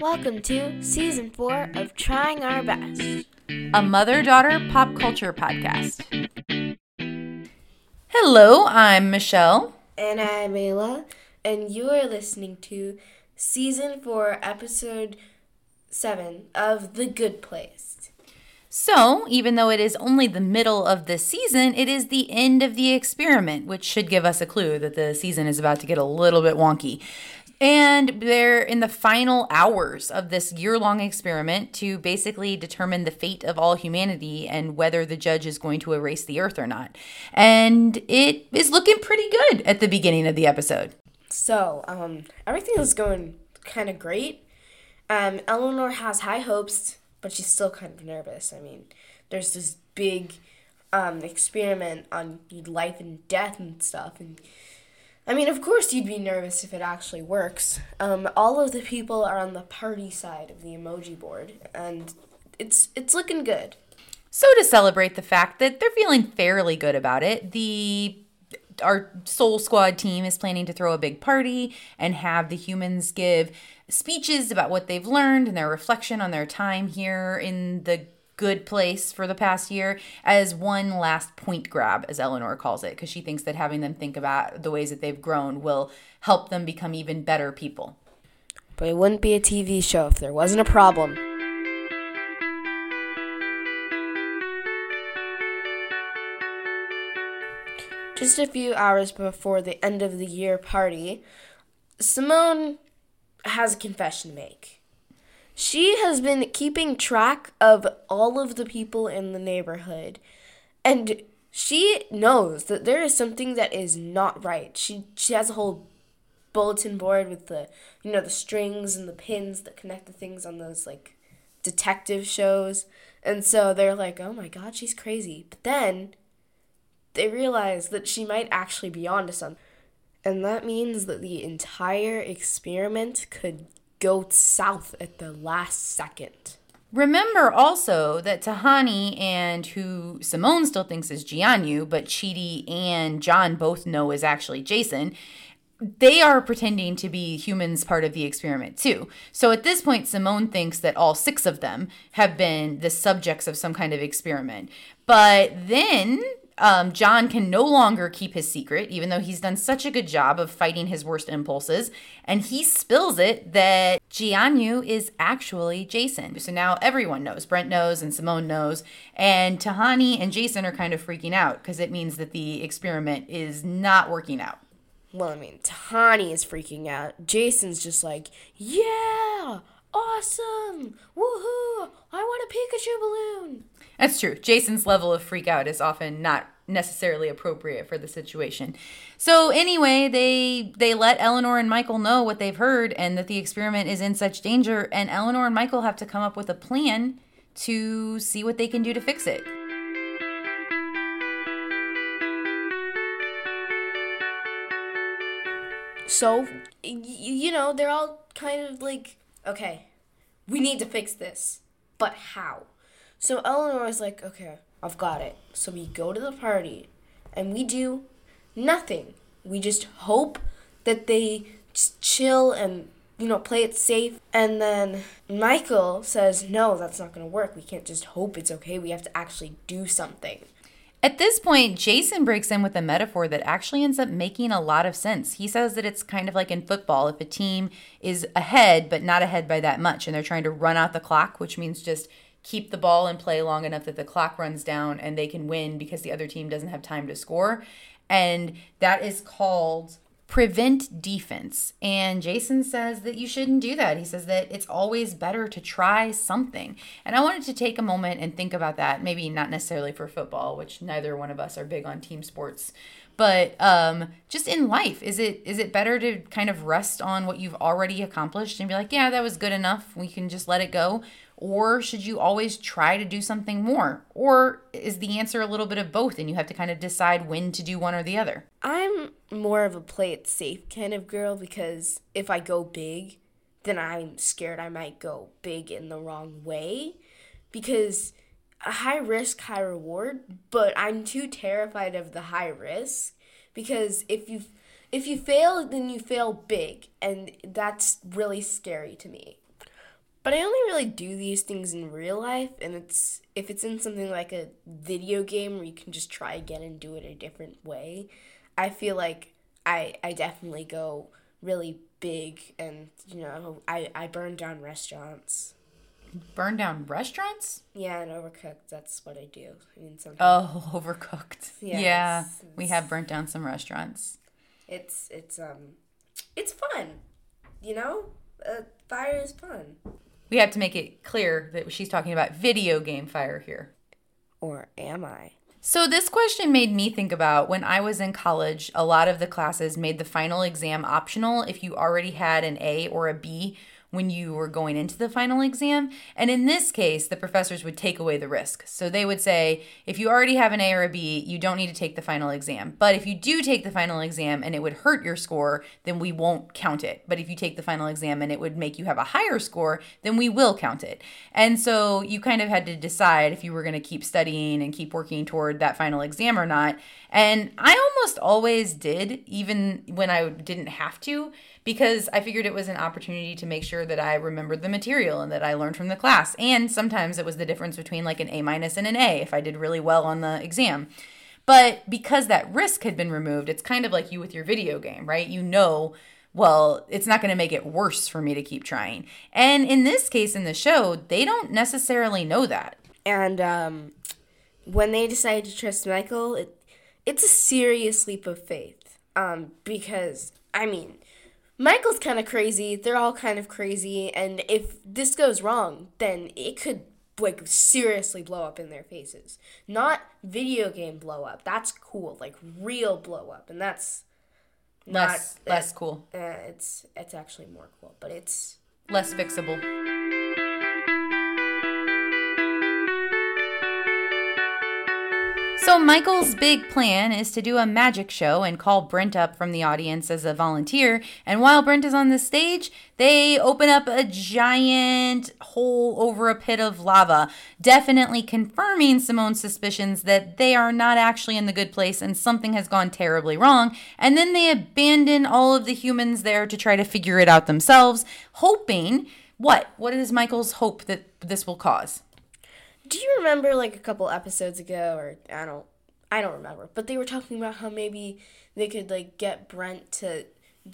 Welcome to season four of Trying Our Best, a mother daughter pop culture podcast. Hello, I'm Michelle. And I'm Ayla, and you are listening to season four, episode seven of The Good Place. So, even though it is only the middle of the season, it is the end of the experiment, which should give us a clue that the season is about to get a little bit wonky. And they're in the final hours of this year long experiment to basically determine the fate of all humanity and whether the judge is going to erase the earth or not. And it is looking pretty good at the beginning of the episode. So, um, everything is going kind of great. Um, Eleanor has high hopes but she's still kind of nervous. I mean, there's this big um, experiment on life and death and stuff, and I mean, of course, you'd be nervous if it actually works. Um, all of the people are on the party side of the emoji board, and it's it's looking good. So to celebrate the fact that they're feeling fairly good about it, the our Soul Squad team is planning to throw a big party and have the humans give speeches about what they've learned and their reflection on their time here in the good place for the past year as one last point grab, as Eleanor calls it, because she thinks that having them think about the ways that they've grown will help them become even better people. But it wouldn't be a TV show if there wasn't a problem. Just a few hours before the end of the year party, Simone has a confession to make. She has been keeping track of all of the people in the neighborhood, and she knows that there is something that is not right. She she has a whole bulletin board with the you know the strings and the pins that connect the things on those like detective shows. And so they're like, "Oh my god, she's crazy." But then they realize that she might actually be onto something. And that means that the entire experiment could go south at the last second. Remember also that Tahani and who Simone still thinks is Jianyu, but Chidi and John both know is actually Jason, they are pretending to be humans part of the experiment too. So at this point, Simone thinks that all six of them have been the subjects of some kind of experiment. But then um, John can no longer keep his secret, even though he's done such a good job of fighting his worst impulses. And he spills it that Jianyu is actually Jason. So now everyone knows. Brent knows and Simone knows. And Tahani and Jason are kind of freaking out because it means that the experiment is not working out. Well, I mean, Tahani is freaking out. Jason's just like, yeah, awesome, woohoo, I want a Pikachu balloon. That's true. Jason's level of freak out is often not necessarily appropriate for the situation. So anyway, they they let Eleanor and Michael know what they've heard and that the experiment is in such danger and Eleanor and Michael have to come up with a plan to see what they can do to fix it. So, you know, they're all kind of like, okay, we need to fix this. But how? So Eleanor is like, okay, I've got it. So we go to the party and we do nothing. We just hope that they chill and, you know, play it safe. And then Michael says, no, that's not going to work. We can't just hope it's okay. We have to actually do something. At this point, Jason breaks in with a metaphor that actually ends up making a lot of sense. He says that it's kind of like in football if a team is ahead, but not ahead by that much, and they're trying to run out the clock, which means just keep the ball in play long enough that the clock runs down and they can win because the other team doesn't have time to score. And that is called prevent defense. And Jason says that you shouldn't do that. He says that it's always better to try something. And I wanted to take a moment and think about that. Maybe not necessarily for football, which neither one of us are big on team sports. But um, just in life, is it is it better to kind of rest on what you've already accomplished and be like, yeah, that was good enough. We can just let it go, or should you always try to do something more? Or is the answer a little bit of both and you have to kind of decide when to do one or the other? I'm more of a play it safe kind of girl because if I go big, then I'm scared I might go big in the wrong way because a high risk, high reward, but I'm too terrified of the high risk because if you if you fail, then you fail big and that's really scary to me. But I only really do these things in real life, and it's if it's in something like a video game where you can just try again and do it a different way. I feel like I I definitely go really big, and you know I I burn down restaurants. Burn down restaurants? Yeah, and overcooked. That's what I do. I mean, sometimes Oh, overcooked. Yeah, Yeah, it's- we have burnt down some restaurants. it's it's um it's fun, you know. Uh, fire is fun. We have to make it clear that she's talking about video game fire here. Or am I? So, this question made me think about when I was in college, a lot of the classes made the final exam optional if you already had an A or a B when you were going into the final exam. And in this case, the professors would take away the risk. So, they would say, if you already have an A or a B, you don't need to take the final exam. But if you do take the final exam and it would hurt your score, then we won't count it. But if you take the final exam and it would make you have a higher score, then we will count it. And so you kind of had to decide if you were going to keep studying and keep working toward that final exam or not. And I almost always did, even when I didn't have to, because I figured it was an opportunity to make sure that I remembered the material and that I learned from the class. And sometimes it was the difference between like an A minus and an A if I did really well on the exam. But because that risk had been removed, it's kind of like you with your video game, right? You know, well, it's not going to make it worse for me to keep trying. And in this case, in the show, they don't necessarily know that. And um, when they decide to trust Michael, it it's a serious leap of faith. Um, because I mean, Michael's kind of crazy. They're all kind of crazy, and if this goes wrong, then it could like seriously blow up in their faces. Not video game blow up. That's cool. Like real blow up, and that's not Less, less cool, Uh, it's it's actually more cool, but it's less fixable. So, Michael's big plan is to do a magic show and call Brent up from the audience as a volunteer. And while Brent is on the stage, they open up a giant hole over a pit of lava, definitely confirming Simone's suspicions that they are not actually in the good place and something has gone terribly wrong. And then they abandon all of the humans there to try to figure it out themselves, hoping what? What is Michael's hope that this will cause? Do you remember like a couple episodes ago or I don't I don't remember, but they were talking about how maybe they could like get Brent to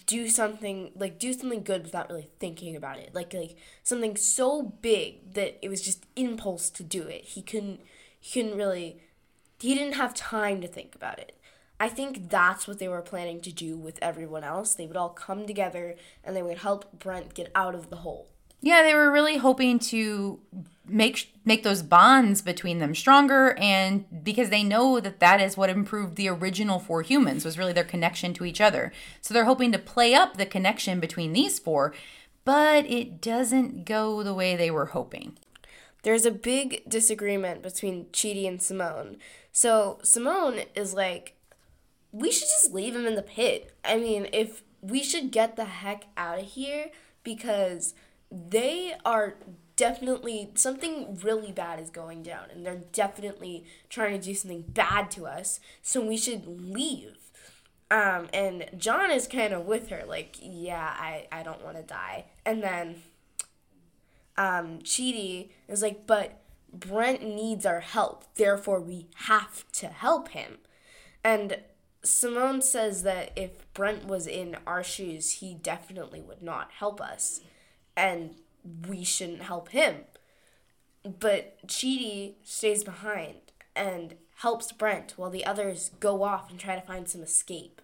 do something like do something good without really thinking about it. Like like something so big that it was just impulse to do it. He couldn't he couldn't really he didn't have time to think about it. I think that's what they were planning to do with everyone else. They would all come together and they would help Brent get out of the hole. Yeah, they were really hoping to make make those bonds between them stronger and because they know that that is what improved the original four humans was really their connection to each other. So they're hoping to play up the connection between these four, but it doesn't go the way they were hoping. there's a big disagreement between Chidi and Simone. So Simone is like, we should just leave him in the pit. I mean, if we should get the heck out of here because they are definitely something really bad is going down and they're definitely trying to do something bad to us. So we should leave. Um, and John is kind of with her, like, yeah, I, I don't want to die. And then um, is like, but Brent needs our help, therefore we have to help him. And Simone says that if Brent was in our shoes, he definitely would not help us, and we shouldn't help him. But Chidi stays behind and helps Brent while the others go off and try to find some escape.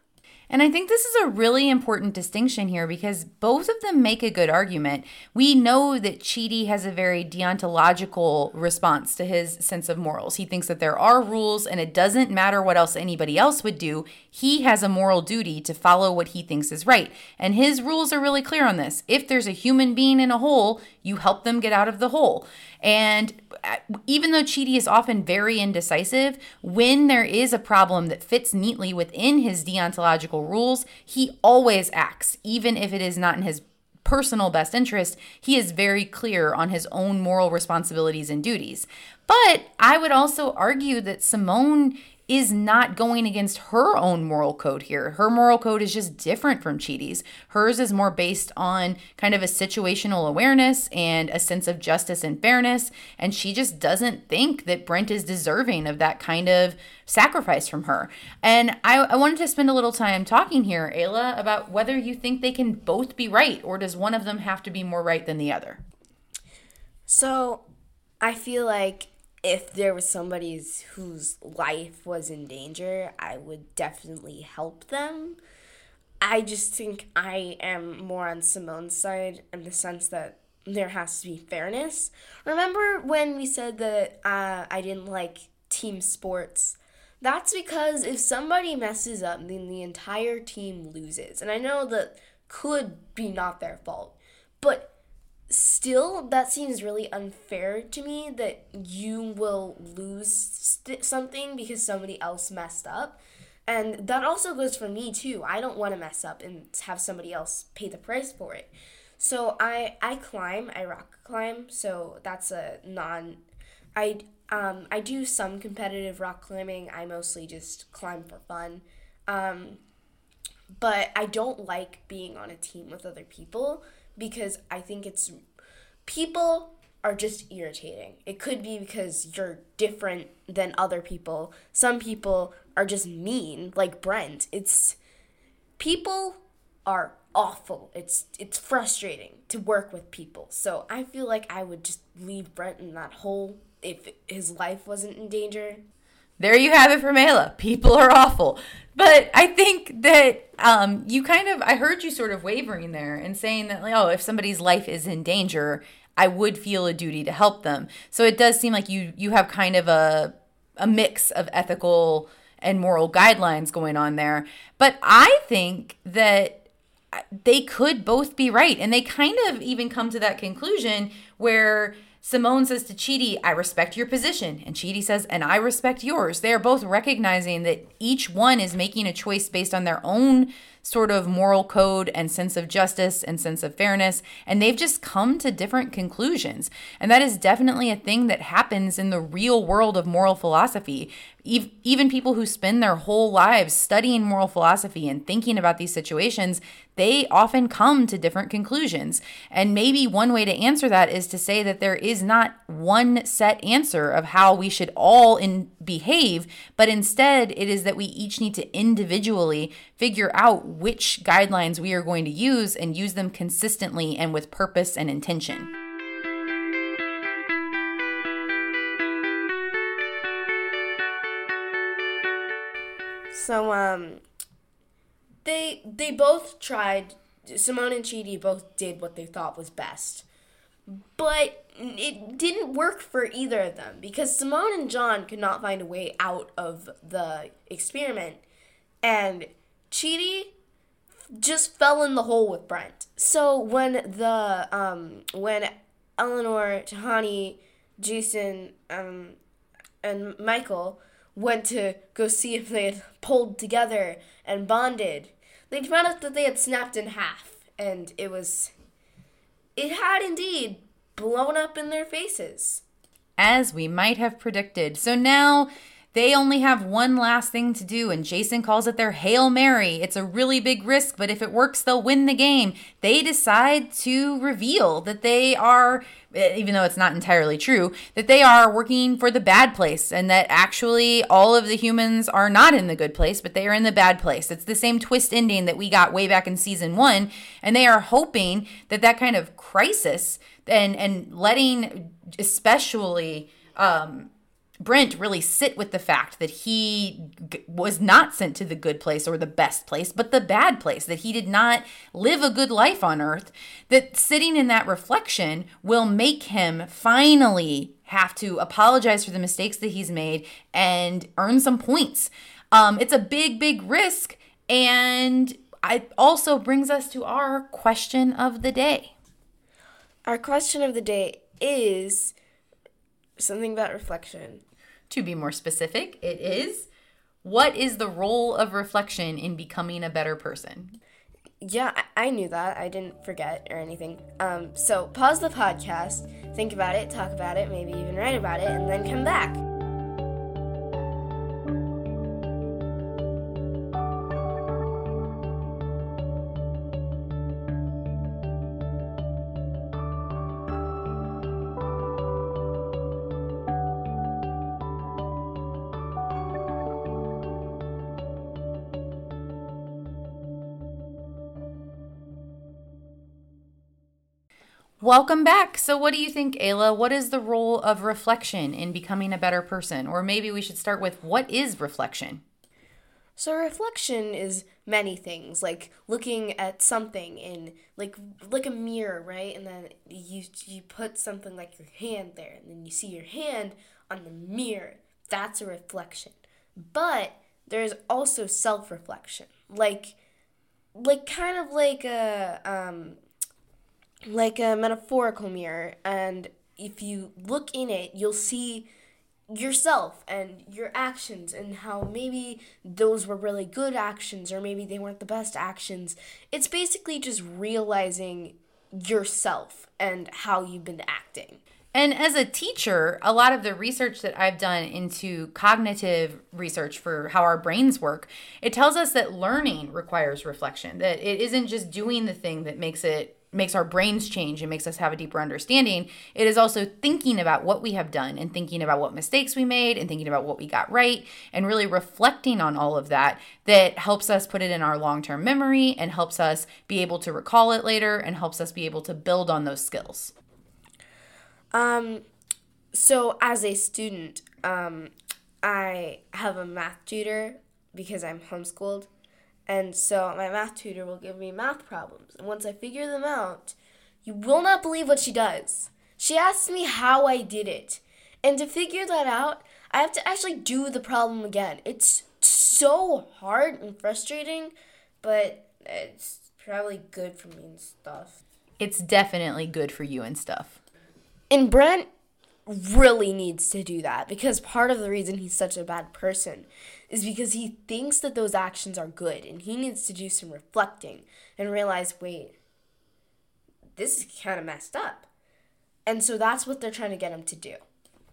And I think this is a really important distinction here because both of them make a good argument. We know that Chidi has a very deontological response to his sense of morals. He thinks that there are rules and it doesn't matter what else anybody else would do. He has a moral duty to follow what he thinks is right. And his rules are really clear on this. If there's a human being in a hole, you help them get out of the hole. And uh, even though Chidi is often very indecisive, when there is a problem that fits neatly within his deontological rules, he always acts, even if it is not in his personal best interest. He is very clear on his own moral responsibilities and duties. But I would also argue that Simone is not going against her own moral code here. Her moral code is just different from Chidi's. Hers is more based on kind of a situational awareness and a sense of justice and fairness. And she just doesn't think that Brent is deserving of that kind of sacrifice from her. And I, I wanted to spend a little time talking here, Ayla, about whether you think they can both be right or does one of them have to be more right than the other? So I feel like if there was somebody whose life was in danger, I would definitely help them. I just think I am more on Simone's side in the sense that there has to be fairness. Remember when we said that uh, I didn't like team sports? That's because if somebody messes up, then the entire team loses. And I know that could be not their fault, but still that seems really unfair to me that you will lose st- something because somebody else messed up. And that also goes for me too. I don't want to mess up and have somebody else pay the price for it. So i i climb i rock climb so that's a non i um i do some competitive rock climbing. I mostly just climb for fun. Um but i don't like being on a team with other people because I think it's people are just irritating. It could be because you're different than other people. Some people are just mean, like Brent. It's people are awful. It's it's frustrating to work with people. So I feel like I would just leave Brent in that hole if his life wasn't in danger. There you have it from Ayla. People are awful. But I think that um, you kind of, I heard you sort of wavering there and saying that, like, oh, if somebody's life is in danger, I would feel a duty to help them. So it does seem like you you have kind of a a mix of ethical and moral guidelines going on there. But I think that they could both be right. And they kind of even come to that conclusion where Simone says to Chidi, I respect your position. And Chidi says, and I respect yours. They are both recognizing that each one is making a choice based on their own sort of moral code and sense of justice and sense of fairness. And they've just come to different conclusions. And that is definitely a thing that happens in the real world of moral philosophy. Even people who spend their whole lives studying moral philosophy and thinking about these situations, they often come to different conclusions. And maybe one way to answer that is to say that there is not one set answer of how we should all in behave, but instead it is that we each need to individually figure out which guidelines we are going to use and use them consistently and with purpose and intention. So um they they both tried Simone and Chidi both did what they thought was best. But it didn't work for either of them because Simone and John could not find a way out of the experiment and Chidi just fell in the hole with Brent. So when the um when Eleanor, Tahani, Jason, um, and Michael went to go see if they had pulled together and bonded, they found out that they had snapped in half, and it was it had indeed blown up in their faces. As we might have predicted. So now they only have one last thing to do, and Jason calls it their Hail Mary. It's a really big risk, but if it works, they'll win the game. They decide to reveal that they are, eh, even though it's not entirely true, that they are working for the bad place, and that actually all of the humans are not in the good place, but they are in the bad place. It's the same twist ending that we got way back in season one, and they are hoping that that kind of crisis and and letting especially um, Brent really sit with the fact that he g- was not sent to the good place or the best place, but the bad place, that he did not live a good life on earth, that sitting in that reflection will make him finally have to apologize for the mistakes that he's made and earn some points. Um, it's a big, big risk. And it also brings us to our question of the day. Our question of the day is something about reflection. To be more specific, it is what is the role of reflection in becoming a better person? Yeah, I, I knew that. I didn't forget or anything. Um, so pause the podcast, think about it, talk about it, maybe even write about it, and then come back. Welcome back. So, what do you think, Ayla? What is the role of reflection in becoming a better person? Or maybe we should start with what is reflection? So reflection is many things, like looking at something in like like a mirror, right? And then you you put something like your hand there, and then you see your hand on the mirror. That's a reflection. But there's also self-reflection, like like kind of like a um like a metaphorical mirror and if you look in it you'll see yourself and your actions and how maybe those were really good actions or maybe they weren't the best actions. It's basically just realizing yourself and how you've been acting. And as a teacher, a lot of the research that I've done into cognitive research for how our brains work, it tells us that learning requires reflection, that it isn't just doing the thing that makes it makes our brains change and makes us have a deeper understanding. It is also thinking about what we have done and thinking about what mistakes we made and thinking about what we got right and really reflecting on all of that that helps us put it in our long-term memory and helps us be able to recall it later and helps us be able to build on those skills. Um, so as a student, um, I have a math tutor because I'm homeschooled. And so my math tutor will give me math problems. And once I figure them out, you will not believe what she does. She asks me how I did it. And to figure that out, I have to actually do the problem again. It's so hard and frustrating, but it's probably good for me and stuff. It's definitely good for you and stuff. And Brent really needs to do that because part of the reason he's such a bad person is because he thinks that those actions are good and he needs to do some reflecting and realize wait, this is kind of messed up. And so that's what they're trying to get him to do.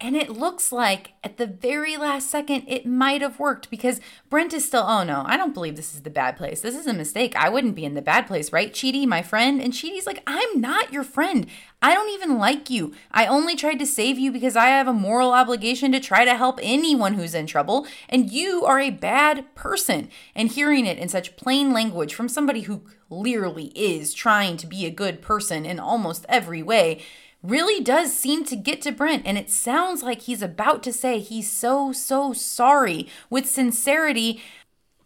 And it looks like at the very last second it might have worked because Brent is still, oh no, I don't believe this is the bad place. This is a mistake. I wouldn't be in the bad place, right? Chidi, my friend. And Chidi's like, I'm not your friend. I don't even like you. I only tried to save you because I have a moral obligation to try to help anyone who's in trouble. And you are a bad person. And hearing it in such plain language from somebody who clearly is trying to be a good person in almost every way really does seem to get to Brent, and it sounds like he's about to say he's so, so sorry with sincerity.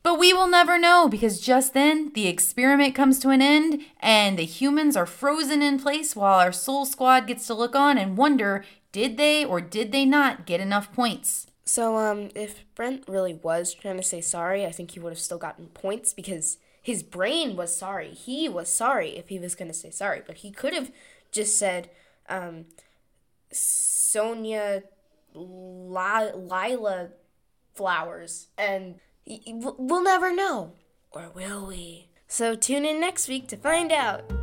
But we will never know because just then the experiment comes to an end and the humans are frozen in place while our soul squad gets to look on and wonder did they or did they not get enough points? So, um, if Brent really was trying to say sorry, I think he would have still gotten points because his brain was sorry. He was sorry if he was going to say sorry, but he could have just said, um, Sonia Lila flowers, and we'll never know. Or will we? So tune in next week to find out.